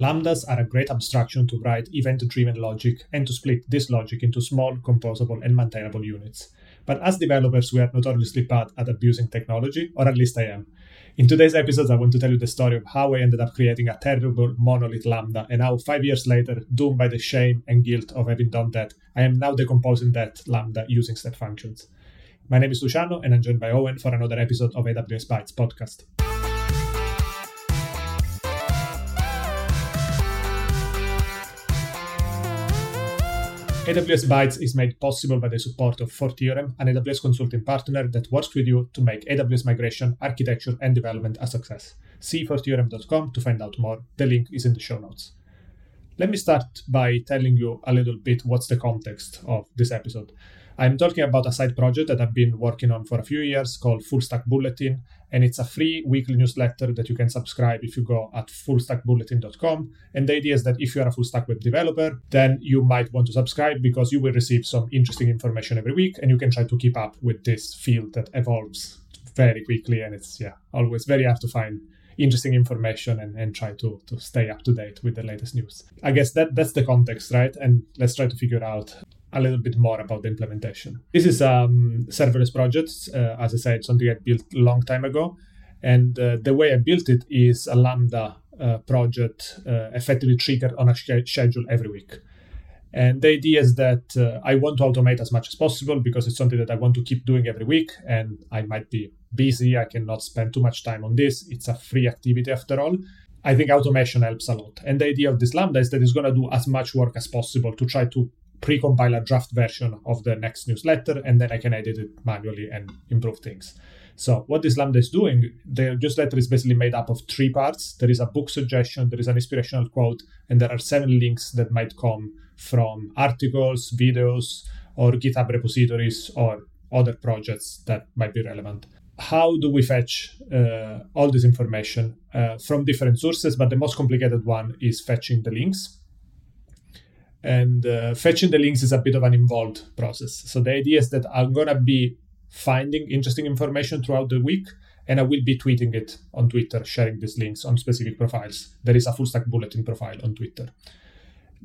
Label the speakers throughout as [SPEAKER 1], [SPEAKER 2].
[SPEAKER 1] Lambdas are a great abstraction to write event driven logic and to split this logic into small, composable, and maintainable units. But as developers, we are notoriously bad at abusing technology, or at least I am. In today's episode, I want to tell you the story of how I ended up creating a terrible monolith lambda and how five years later, doomed by the shame and guilt of having done that, I am now decomposing that lambda using step functions. My name is Luciano, and I'm joined by Eoin for another episode of AWS Bites podcast. AWS Bites is made possible by the support of fourTheorem, an AWS consulting partner that works with you to make AWS migration, architecture, and development a success. See fourtheorem.com to find out more. The link is in the show notes. Let me start by telling you a little bit what's the context of this episode. I'm talking about a side project that I've been working on for a few years called Full Stack Bulletin, and it's a free weekly newsletter that you can subscribe if you go at fullstackbulletin.com. And the idea is that if you are a full stack web developer, then you might want to subscribe because you will receive some interesting information every week, and you can try to keep up with this field that evolves very quickly, and it's yeah always very hard to find interesting information and, and try to, to stay up to date with the latest news. I guess that that's the context, right? And let's try to figure out a little bit more about the implementation. This is a um, serverless project, uh, as I said, something I built a long time ago. And uh, the way I built it is a Lambda uh, project uh, effectively triggered on a sh- schedule every week. And the idea is that uh, I want to automate as much as possible because it's something that I want to keep doing every week. And I might be busy, I cannot spend too much time on this. It's a free activity after all. I think automation helps a lot. And the idea of this Lambda is that it's going to do as much work as possible to try to pre-compile a draft version of the next newsletter and then I can edit it manually and improve things. So what this Lambda is doing, the newsletter is basically made up of three parts. There is a book suggestion, there is an inspirational quote, and there are seven links that might come from articles, videos, or GitHub repositories or other projects that might be relevant. How do we fetch uh, all this information uh, from different sources? But the most complicated one is fetching the links and uh, fetching the links is a bit of an involved process. So the idea is that I'm gonna be finding interesting information throughout the week, and I will be tweeting it on Twitter, sharing these links on specific profiles. There is a full stack bulletin profile on Twitter.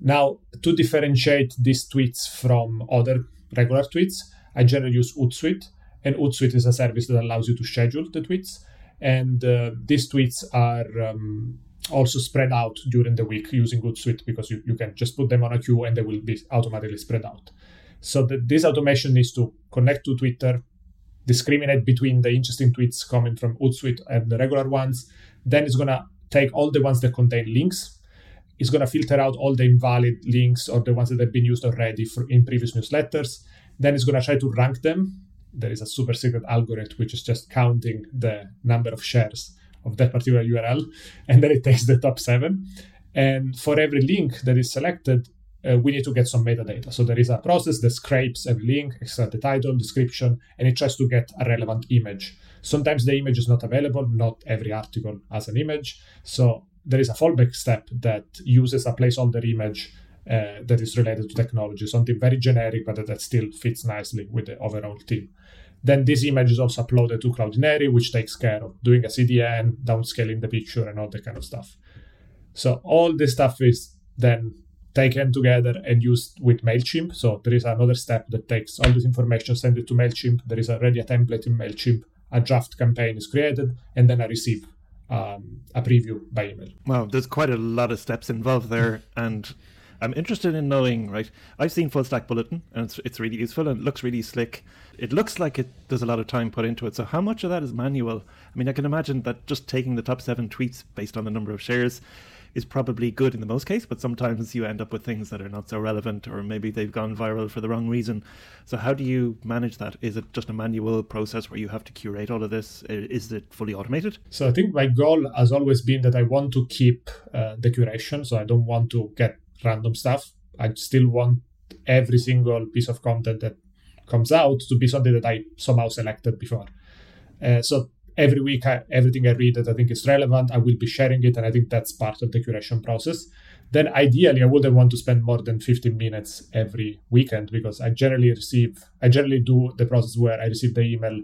[SPEAKER 1] Now, to differentiate these tweets from other regular tweets, I generally use Hootsuite, and Hootsuite is a service that allows you to schedule the tweets. And uh, these tweets are um, also spread out during the week using Hootsuite because you, you can just put them on a queue and they will be automatically spread out. So the, this automation needs to connect to Twitter, discriminate between the interesting tweets coming from Hootsuite and the regular ones. Then it's going to take all the ones that contain links. It's going to filter out all the invalid links or the ones that have been used already for, in previous newsletters. Then it's going to try to rank them. There is a super secret algorithm which is just counting the number of shares of that particular URL, and then it takes the top seven. And for every link that is selected, uh, we need to get some metadata. So there is a process that scrapes every link, extract the title, description, and it tries to get a relevant image. Sometimes the image is not available, not every article has an image. So there is a fallback step that uses a placeholder image uh, that is related to technology, something very generic, but that still fits nicely with the overall theme. Then this image is also uploaded to Cloudinary, which takes care of doing a CDN, downscaling the picture, and all that kind of stuff. So all this stuff is then taken together and used with MailChimp. So there is another step that takes all this information, send it to MailChimp. There is already a template in MailChimp. A draft campaign is created, and then I receive um, a preview by email.
[SPEAKER 2] Wow, there's quite a lot of steps involved there. and I'm interested in knowing, right? I've seen Full Stack Bulletin, and it's, it's really useful and it looks really slick. It looks like it there's a lot of time put into it. So how much of that is manual? I mean, I can imagine that just taking the top seven tweets based on the number of shares is probably good in the most case, but sometimes you end up with things that are not so relevant, or maybe they've gone viral for the wrong reason. So how do you manage that? Is it just a manual process where you have to curate all of this? Is it fully automated?
[SPEAKER 1] So I think my goal has always been that I want to keep uh, the curation, so I don't want to get random stuff. I still want every single piece of content that comes out to be something that I somehow selected before. Uh, so every week, I, everything I read that I think is relevant, I will be sharing it, and I think that's part of the curation process. Then ideally, I wouldn't want to spend more than 15 minutes every weekend because I generally receive, I generally do the process where I receive the email,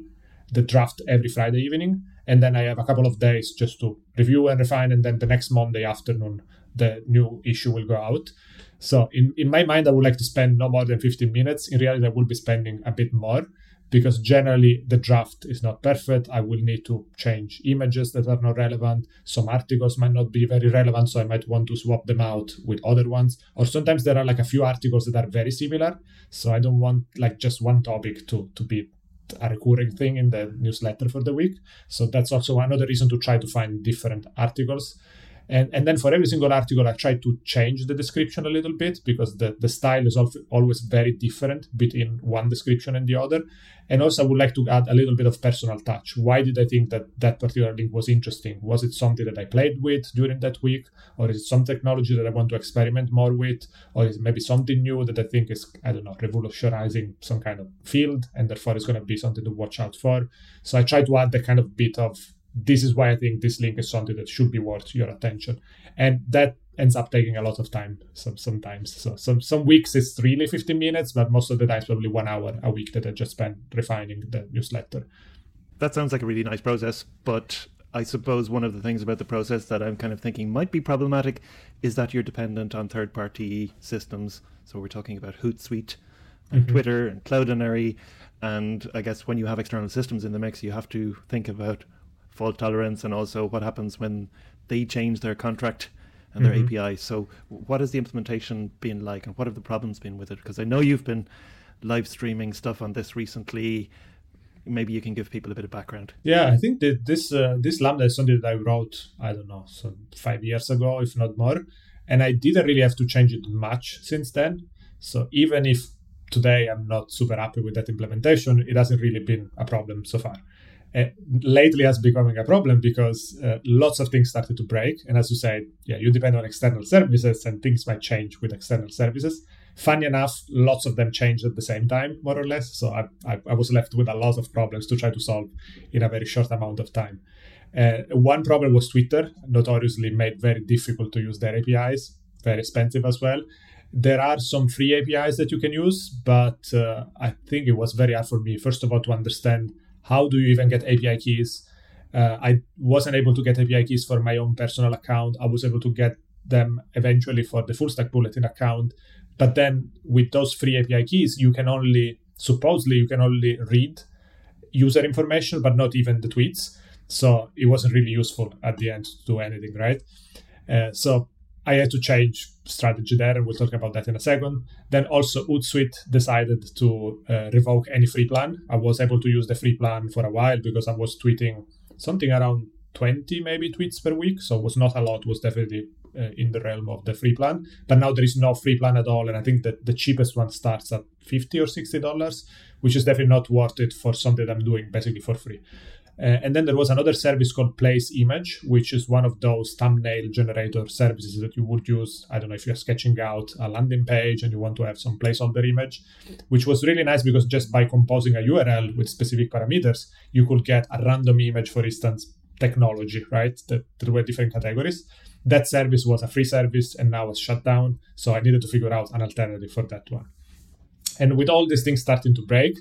[SPEAKER 1] the draft every Friday evening, and then I have a couple of days just to review and refine, and then the next Monday afternoon the new issue will go out. So in, in my mind, I would like to spend no more than 15 minutes. In reality, I will be spending a bit more because generally the draft is not perfect. I will need to change images that are not relevant. Some articles might not be very relevant, so I might want to swap them out with other ones. Or sometimes there are like a few articles that are very similar, so I don't want like just one topic to to be a recurring thing in the newsletter for the week. So that's also another reason to try to find different articles and, and then for every single article, I try to change the description a little bit because the, the style is always very different between one description and the other. And also, I would like to add a little bit of personal touch. Why did I think that that particular link was interesting? Was it something that I played with during that week? Or is it some technology that I want to experiment more with? Or is maybe something new that I think is, I don't know, revolutionizing some kind of field and therefore it's going to be something to watch out for? So I try to add the kind of bit of this is why I think this link is something that should be worth your attention. And that ends up taking a lot of time some, sometimes. So some, some weeks it's really 15 minutes, but most of the time it's probably one hour a week that I just spend refining the newsletter.
[SPEAKER 2] That sounds like a really nice process, but I suppose one of the things about the process that I'm kind of thinking might be problematic is that you're dependent on third party systems. So we're talking about Hootsuite and mm-hmm. Twitter and Cloudinary. And I guess when you have external systems in the mix, you have to think about fault tolerance and also what happens when they change their contract and their mm-hmm. API. So, what has the implementation been like, and what have the problems been with it? Because I know you've been live streaming stuff on this recently. Maybe you can give people a bit of background.
[SPEAKER 1] Yeah, I think that this uh, this Lambda is something that I wrote. I don't know, so five years ago, if not more, and I didn't really have to change it much since then. So even if today I'm not super happy with that implementation, it hasn't really been a problem so far lately has becoming a problem because uh, lots of things started to break. And as you said, yeah, you depend on external services and things might change with external services. Funny enough, lots of them changed at the same time, more or less. So I, I, I was left with a lot of problems to try to solve in a very short amount of time. Uh, one problem was Twitter, notoriously made very difficult to use their APIs, very expensive as well. There are some free APIs that you can use, but uh, I think it was very hard for me, first of all, to understand how do you even get API keys? Uh, I wasn't able to get API keys for my own personal account. I was able to get them eventually for the full stack bulletin account. But then with those free API keys, you can only, supposedly, you can only read user information, but not even the tweets. So it wasn't really useful at the end to do anything, right? Uh, so I had to change strategy there, and we'll talk about that in a second. Then also Hootsuite decided to uh, revoke any free plan. I was able to use the free plan for a while because I was tweeting something around 20 maybe tweets per week, so it was not a lot. Was definitely uh, in the realm of the free plan. But now there is no free plan at all, and I think that the cheapest one starts at 50 or 60 dollars, which is definitely not worth it for something that I'm doing basically for free. Uh, and then there was another service called Place Image, which is one of those thumbnail generator services that you would use. I don't know if you're sketching out a landing page and you want to have some placeholder image, which was really nice because just by composing a URL with specific parameters, you could get a random image, for instance, technology, right? That there were different categories. That service was a free service and now it's shut down. So I needed to figure out an alternative for that one. And with all these things starting to break,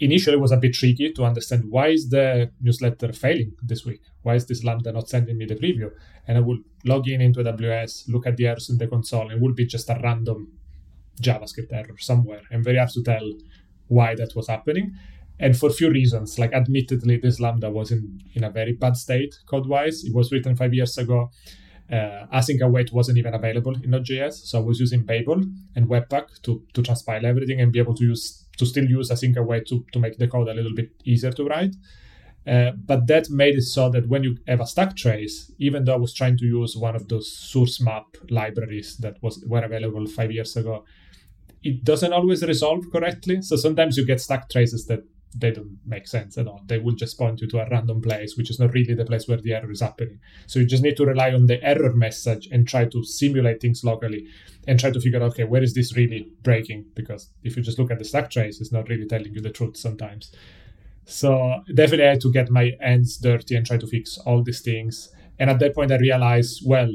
[SPEAKER 1] initially it was a bit tricky to understand why is the newsletter failing this week? Why is this Lambda not sending me the preview? And I would log in into AWS, look at the errors in the console, and it would be just a random JavaScript error somewhere. And very hard to tell why that was happening. And for a few reasons, like admittedly, this Lambda was in, in a very bad state code-wise. It was written five years ago. Uh, async await wasn't even available in Node.js, so I was using Babel and Webpack to, to transpile everything and be able to use to still use async await to, to make the code a little bit easier to write. Uh, but that made it so that when you have a stack trace, even though I was trying to use one of those source map libraries that was were available five years ago, it doesn't always resolve correctly. So sometimes you get stack traces that they don't make sense at all. They will just point you to a random place, which is not really the place where the error is happening. So you just need to rely on the error message and try to simulate things locally and try to figure out, okay, where is this really breaking? Because if you just look at the stack trace, it's not really telling you the truth sometimes. So definitely I had to get my hands dirty and try to fix all these things. And at that point I realized, well,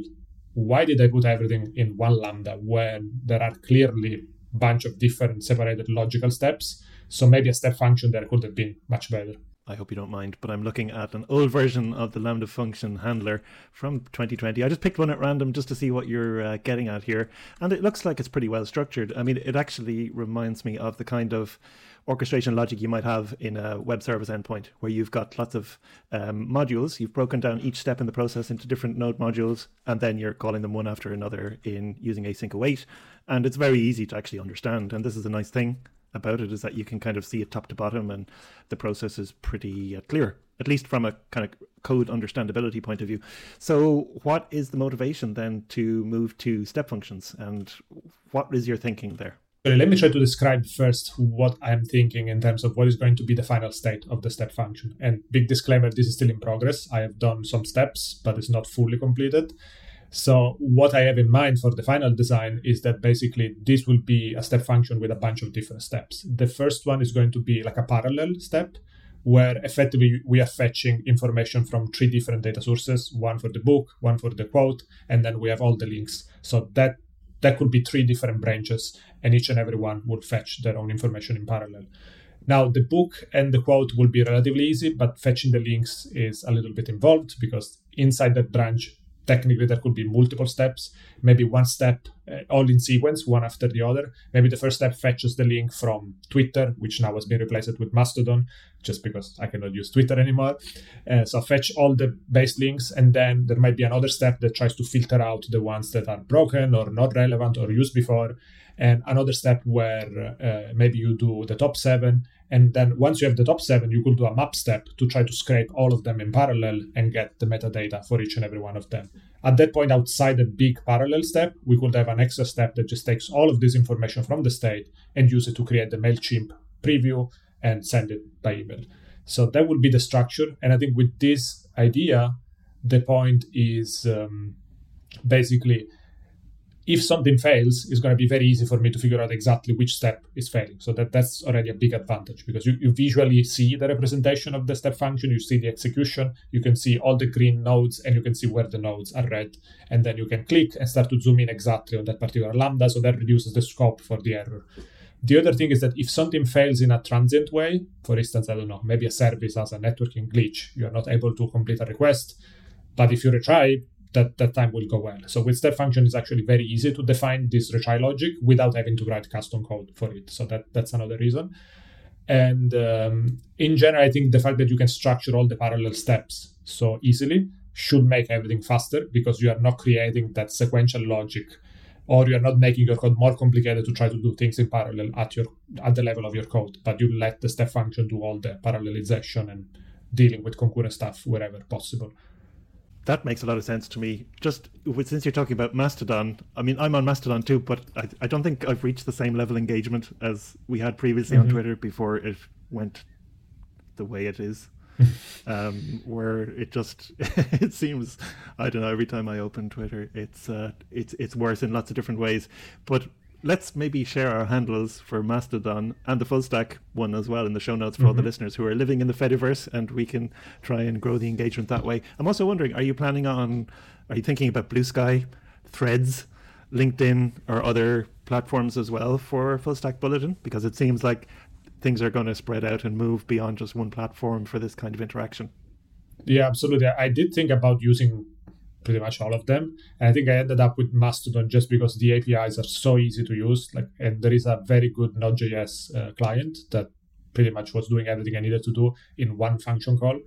[SPEAKER 1] why did I put everything in one lambda when there are clearly a bunch of different separated logical steps? So maybe a step function there could have been much better.
[SPEAKER 2] I hope you don't mind, but I'm looking at an old version of the Lambda function handler from 2020. I just picked one at random just to see what you're uh, getting at here. And it looks like it's pretty well structured. I mean, it actually reminds me of the kind of orchestration logic you might have in a web service endpoint, where you've got lots of um, modules. You've broken down each step in the process into different node modules, and then you're calling them one after another in using async await. And it's very easy to actually understand. And this is a nice thing about it is that you can kind of see it top to bottom, and the process is pretty uh, clear, at least from a kind of code understandability point of view. So, what is the motivation then to move to step functions, and what is your thinking there?
[SPEAKER 1] Let me try to describe first what I'm thinking in terms of what is going to be the final state of the step function. And big disclaimer, this is still in progress. I have done some steps, but it's not fully completed. So what I have in mind for the final design is that basically this will be a step function with a bunch of different steps. The first one is going to be like a parallel step where effectively we are fetching information from three different data sources, one for the book, one for the quote, and then we have all the links. So that that could be three different branches, and each and every one would fetch their own information in parallel. Now, the book and the quote will be relatively easy, but fetching the links is a little bit involved because inside that branch, technically there could be multiple steps maybe one step uh, all in sequence one after the other. Maybe the first step fetches the link from twitter which now has been replaced with mastodon just because i cannot use twitter anymore. Uh, so fetch all the base links and then there might be another step that tries to filter out the ones that are broken or not relevant or used before and another step where uh, maybe you do the top seven and then once you have the top seven, you could do a map step to try to scrape all of them in parallel and get the metadata for each and every one of them. At that point, outside the big parallel step, we could have an extra step that just takes all of this information from the state and use it to create the MailChimp preview and send it by email. So that would be the structure. And I think with this idea, the point is um, basically if something fails, it's going to be very easy for me to figure out exactly which step is failing. So that that's already a big advantage because you, you visually see the representation of the step function, you see the execution, you can see all the green nodes, and you can see where the nodes are red. And then you can click and start to zoom in exactly on that particular lambda. So that reduces the scope for the error. The other thing is that if something fails in a transient way, for instance, I don't know, maybe a service has a networking glitch, you are not able to complete a request, but if you retry, that that time will go well. So with step function, it's actually very easy to define this retry logic without having to write custom code for it. So that that's another reason. And um, in general, I think the fact that you can structure all the parallel steps so easily should make everything faster because you are not creating that sequential logic or you're not making your code more complicated to try to do things in parallel at your at the level of your code but you let the step function do all the parallelization and dealing with concurrent stuff wherever possible
[SPEAKER 2] that makes a lot of sense to me. Just since you're talking about Mastodon, I mean, I'm on Mastodon too, but I, I don't think I've reached the same level engagement as we had previously mm-hmm. on Twitter before it went the way it is. um, where it just it seems I don't know every time I open Twitter it's uh, it's it's worse in lots of different ways. But let's maybe share our handles for Mastodon and the full stack one as well in the show notes for mm-hmm. all the mm-hmm. listeners who are living in the Fediverse, and we can try and grow the engagement that way. I'm also wondering, are you planning on, are you thinking about Bluesky, Threads, LinkedIn, or other platforms as well for Full Stack Bulletin? Because it seems like things are going to spread out and move beyond just one platform for this kind of interaction.
[SPEAKER 1] Yeah, absolutely. I did think about using pretty much all of them. And I think I ended up with Mastodon just because the APIs are so easy to use. Like, and there is a very good Node.js uh, client that pretty much was doing everything I needed to do in one function call.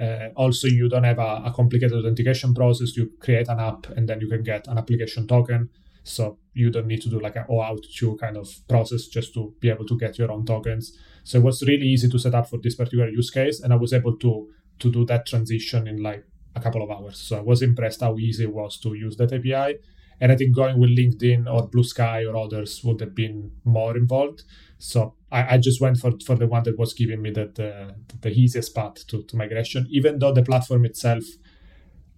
[SPEAKER 1] Uh, also, you don't have a, a, complicated authentication process. You create an app and then you can get an application token. So you don't need to do like an OAuth 2 kind of process just to be able to get your own tokens. So it was really easy to set up for this particular use case, and I was able to to do that transition in like a couple of hours. So I was impressed how easy it was to use that API. And I think going with LinkedIn or Bluesky or others would have been more involved. So I, I just went for, for the one that was giving me that uh, the easiest path to, to migration, even though the platform itself,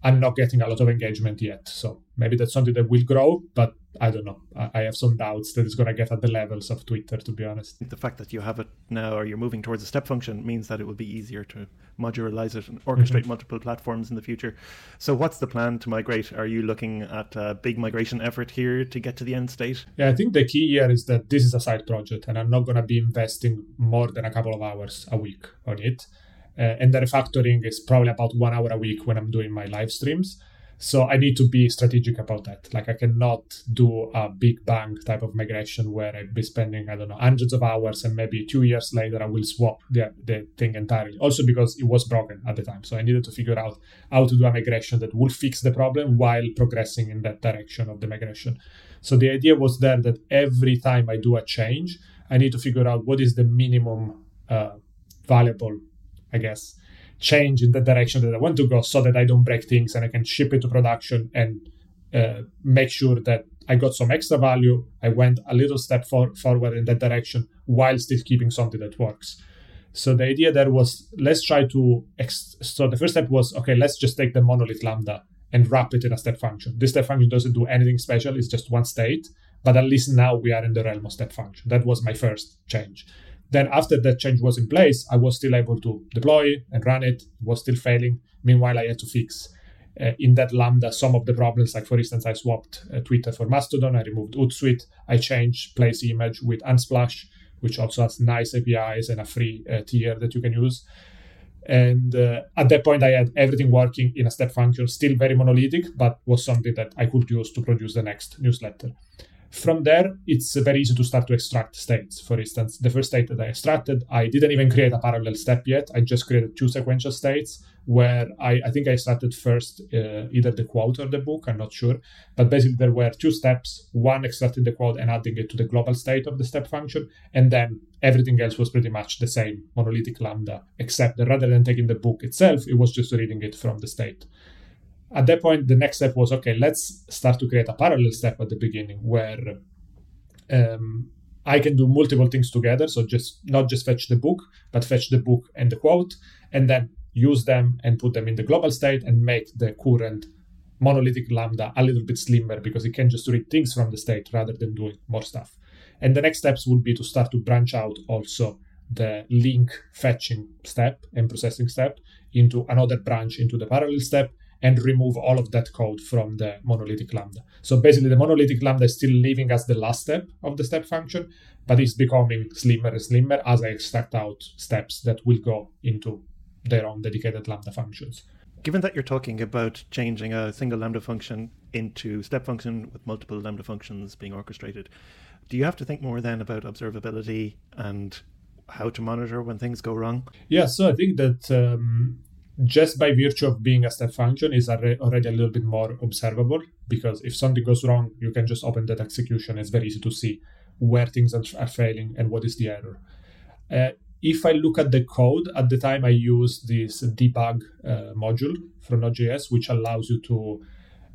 [SPEAKER 1] I'm not getting a lot of engagement yet. So maybe that's something that will grow, but I don't know. I have some doubts that it's going to get at the levels of Twitter, to be honest.
[SPEAKER 2] The fact that you have it now or you're moving towards a step function means that it will be easier to modularize it and orchestrate mm-hmm. multiple platforms in the future. So, what's the plan to migrate? Are you looking at a big migration effort here to get to the end state?
[SPEAKER 1] Yeah, I think the key here is that this is a side project and I'm not going to be investing more than a couple of hours a week on it. uh, and the refactoring is probably about one hour a week when I'm doing my live streams. So I need to be strategic about that. Like I cannot do a big bang type of migration where I'd be spending, I don't know, hundreds of hours and maybe two years later I will swap the, the thing entirely. Also because it was broken at the time. So I needed to figure out how to do a migration that will fix the problem while progressing in that direction of the migration. So the idea was there that every time I do a change, I need to figure out what is the minimum uh, valuable, I guess, change in the direction that I want to go so that I don't break things and I can ship it to production and uh, make sure that I got some extra value. I went a little step for, forward in that direction while still keeping something that works. So the idea there was let's try to. Ex- so the first step was okay, let's just take the monolith lambda and wrap it in a step function. This step function doesn't do anything special, it's just one state. But at least now we are in the realm of step function. That was my first change. Then after that change was in place, I was still able to deploy and run it. Was still failing. Meanwhile, I had to fix uh, in that Lambda some of the problems. Like for instance, I swapped uh, Twitter for Mastodon. I removed Hootsuite. I changed place image with Unsplash, which also has nice APIs and a free uh, tier that you can use. And uh, at that point, I had everything working in a step function, still very monolithic, but was something that I could use to produce the next newsletter. From there, it's very easy to start to extract states. For instance, the first state that I extracted, I didn't even create a parallel step yet. I just created two sequential states where I, I think I started first uh, either the quote or the book, I'm not sure. But basically, there were two steps one extracting the quote and adding it to the global state of the step function. And then everything else was pretty much the same monolithic lambda, except that rather than taking the book itself, it was just reading it from the state at that point, the next step was okay, let's start to create a parallel step at the beginning where um, I can do multiple things together. So just not just fetch the book, but fetch the book and the quote, and then use them and put them in the global state and make the current monolithic lambda a little bit slimmer because it can just read things from the state rather than doing more stuff. And the next steps would be to start to branch out also the link fetching step and processing step into another branch into the parallel step and remove all of that code from the monolithic lambda. So basically, the monolithic lambda is still leaving as the last step of the step function, but it's becoming slimmer and slimmer as I extract out steps that will go into their own dedicated lambda functions.
[SPEAKER 2] Given that you're talking about changing a single lambda function into step function with multiple lambda functions being orchestrated, do you have to think more then about observability and how to monitor when things go wrong?
[SPEAKER 1] Yeah, so I think that um, just by virtue of being a step function is already a little bit more observable because if something goes wrong you can just open that execution. It's very easy to see where things are, failing and what is the error. Uh, if i look at the code at the time i use this debug uh, module from node.js which allows you to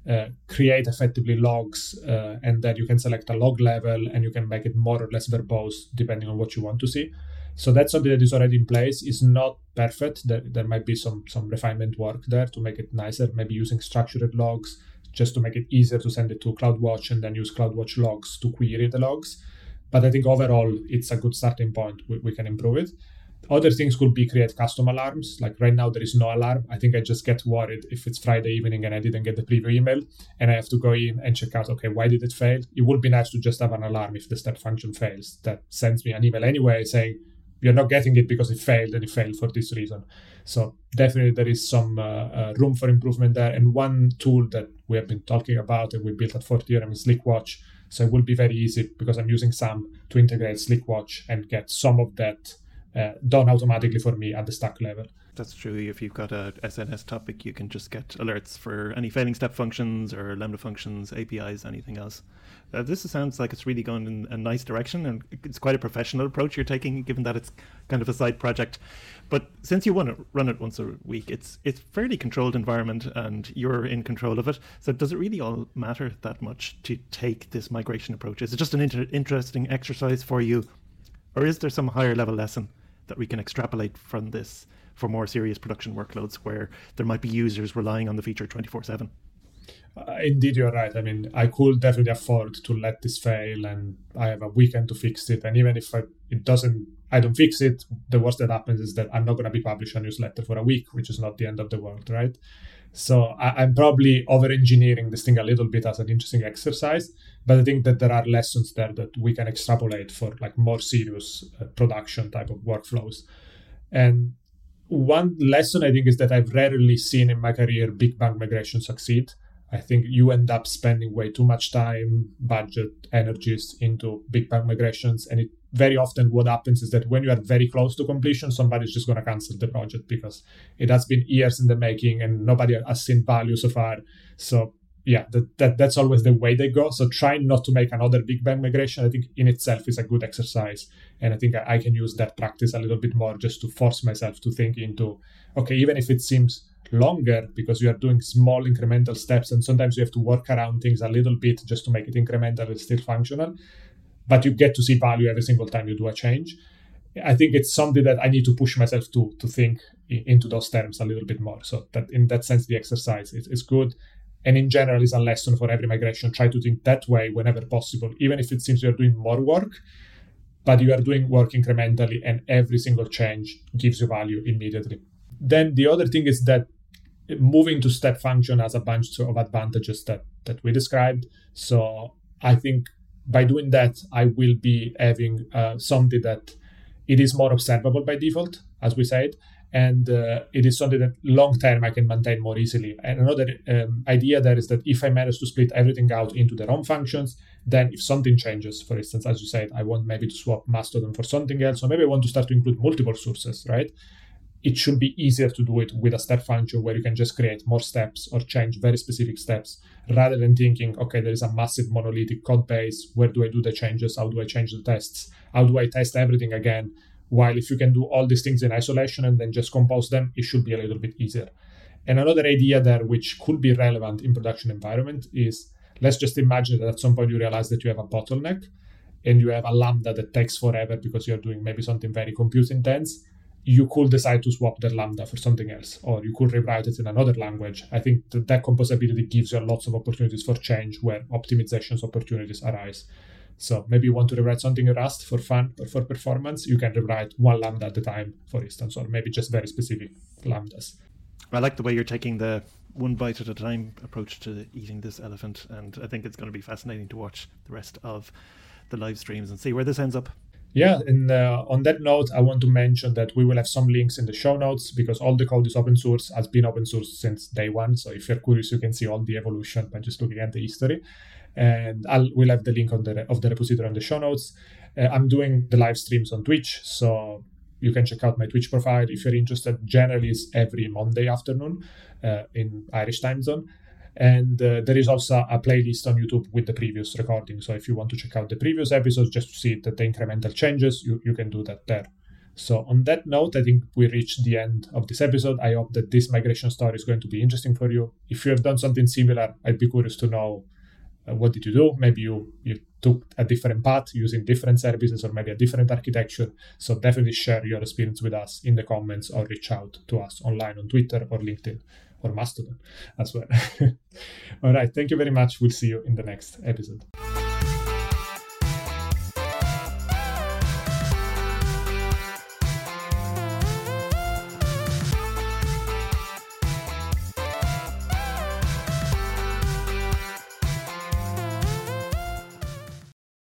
[SPEAKER 1] uh, create effectively logs uh, and then you can select a log level and you can make it more or less verbose depending on what you want to see so that's something that is already in place. It's not perfect. There, there might be some some refinement work there to make it nicer. Maybe using structured logs just to make it easier to send it to CloudWatch and then use CloudWatch logs to query the logs. But I think overall it's a good starting point. We, we can improve it. Other things could be create custom alarms. Like right now, there is no alarm. I think I just get worried if it's Friday evening and I didn't get the preview email and I have to go in and check out, okay, why did it fail? It would be nice to just have an alarm if the step function fails that sends me an email anyway saying, you're not getting it because it failed and it failed for this reason. So definitely there is some uh, uh, room for improvement there. And one tool that we have been talking about and we built at fourTheorem is SLIC Watch. So it will be very easy because I'm using SAM to integrate SLIC Watch and get some of that uh, done automatically for me at the stack level.
[SPEAKER 2] That's true. If you've got a SNS topic, you can just get alerts for any failing step functions or Lambda functions, APIs, anything else. Uh, this sounds like it's really going in a nice direction, and it's quite a professional approach you're taking, given that it's kind of a side project. But since you want to run it once a week, it's it's fairly controlled environment, and you're in control of it. So does it really all matter that much to take this migration approach? Is it just an inter- interesting exercise for you, or is there some higher level lesson that we can extrapolate from this for more serious production workloads where there might be users relying on the feature twenty four seven?
[SPEAKER 1] Uh, indeed, you're right. I mean, I could definitely afford to let this fail, and I have a weekend to fix it. And even if I, it doesn't, I don't fix it, the worst that happens is that I'm not going to be publishing a newsletter for a week, which is not the end of the world, right? So I, am probably over engineering this thing a little bit as an interesting exercise, but I think that there are lessons there that we can extrapolate for like more serious uh, production type of workflows. And one lesson I think is that I've rarely seen in my career big bang migration succeed. I think you end up spending way too much time, budget, energies into big bang migrations. And it very often what happens is that when you are very close to completion, somebody's just going to cancel the project because it has been years in the making and nobody has seen value so far. So yeah, that, that that's always the way they go. So trying not to make another big bang migration, I think in itself is a good exercise. And I think I, I can use that practice a little bit more just to force myself to think into, okay, even if it seems longer because you are doing small incremental steps and sometimes you have to work around things a little bit just to make it incremental and still functional but you get to see value every single time you do a change i think it's something that i need to push myself to to think into those terms a little bit more so that in that sense the exercise is, is good and in general is a lesson for every migration try to think that way whenever possible even if it seems you're doing more work but you are doing work incrementally and every single change gives you value immediately then the other thing is that moving to step function has a bunch of advantages that that we described. So I think by doing that, I will be having uh, something that it is more observable by default, as we said, and uh, it is something that long term I can maintain more easily. And another um, idea there is that if I manage to split everything out into their own functions, then if something changes, for instance, as you said, I want maybe to swap Mastodon for something else, or maybe I want to start to include multiple sources, right? it should be easier to do it with a step function where you can just create more steps or change very specific steps rather than thinking, okay, there is a massive monolithic code base. Where do I do the changes? How do I change the tests? How do I test everything again? While if you can do all these things in isolation and then just compose them, it should be a little bit easier. And another idea there, which could be relevant in production environment, is let's just imagine that at some point you realize that you have a bottleneck and you have a lambda that takes forever because you're doing maybe something very compute intense you could decide to swap that lambda for something else, or you could rewrite it in another language. I think that, that composability gives you lots of opportunities for change where optimizations opportunities arise. So maybe you want to rewrite something in Rust for fun or for performance, you can rewrite one lambda at a time, for instance, or maybe just very specific lambdas.
[SPEAKER 2] I like the way you're taking the one bite at a time approach to eating this elephant, and I think it's going to be fascinating to watch the rest of the live streams and see where this ends up.
[SPEAKER 1] Yeah, and uh, on that note, I want to mention that we will have some links in the show notes because all the code is open source, has been open source since day one. So if you're curious, you can see all the evolution by just looking at the history. And I'll we'll have the link on the of the repository on the show notes. Uh, I'm doing the live streams on Twitch, so you can check out my Twitch profile if you're interested. Generally, it's every Monday afternoon uh, in Irish time zone. And uh, there is also a playlist on YouTube with the previous recording. So if you want to check out the previous episodes just to see the, the incremental changes, you, you can do that there. So on that note, I think we reached the end of this episode. I hope that this migration story is going to be interesting for you. If you have done something similar, I'd be curious to know uh, what did you do. Maybe you you took a different path using different services or maybe a different architecture. So definitely share your experience with us in the comments or reach out to us online on Twitter or LinkedIn or Mastodon as well. All right. Thank you very much. We'll see you in the next episode.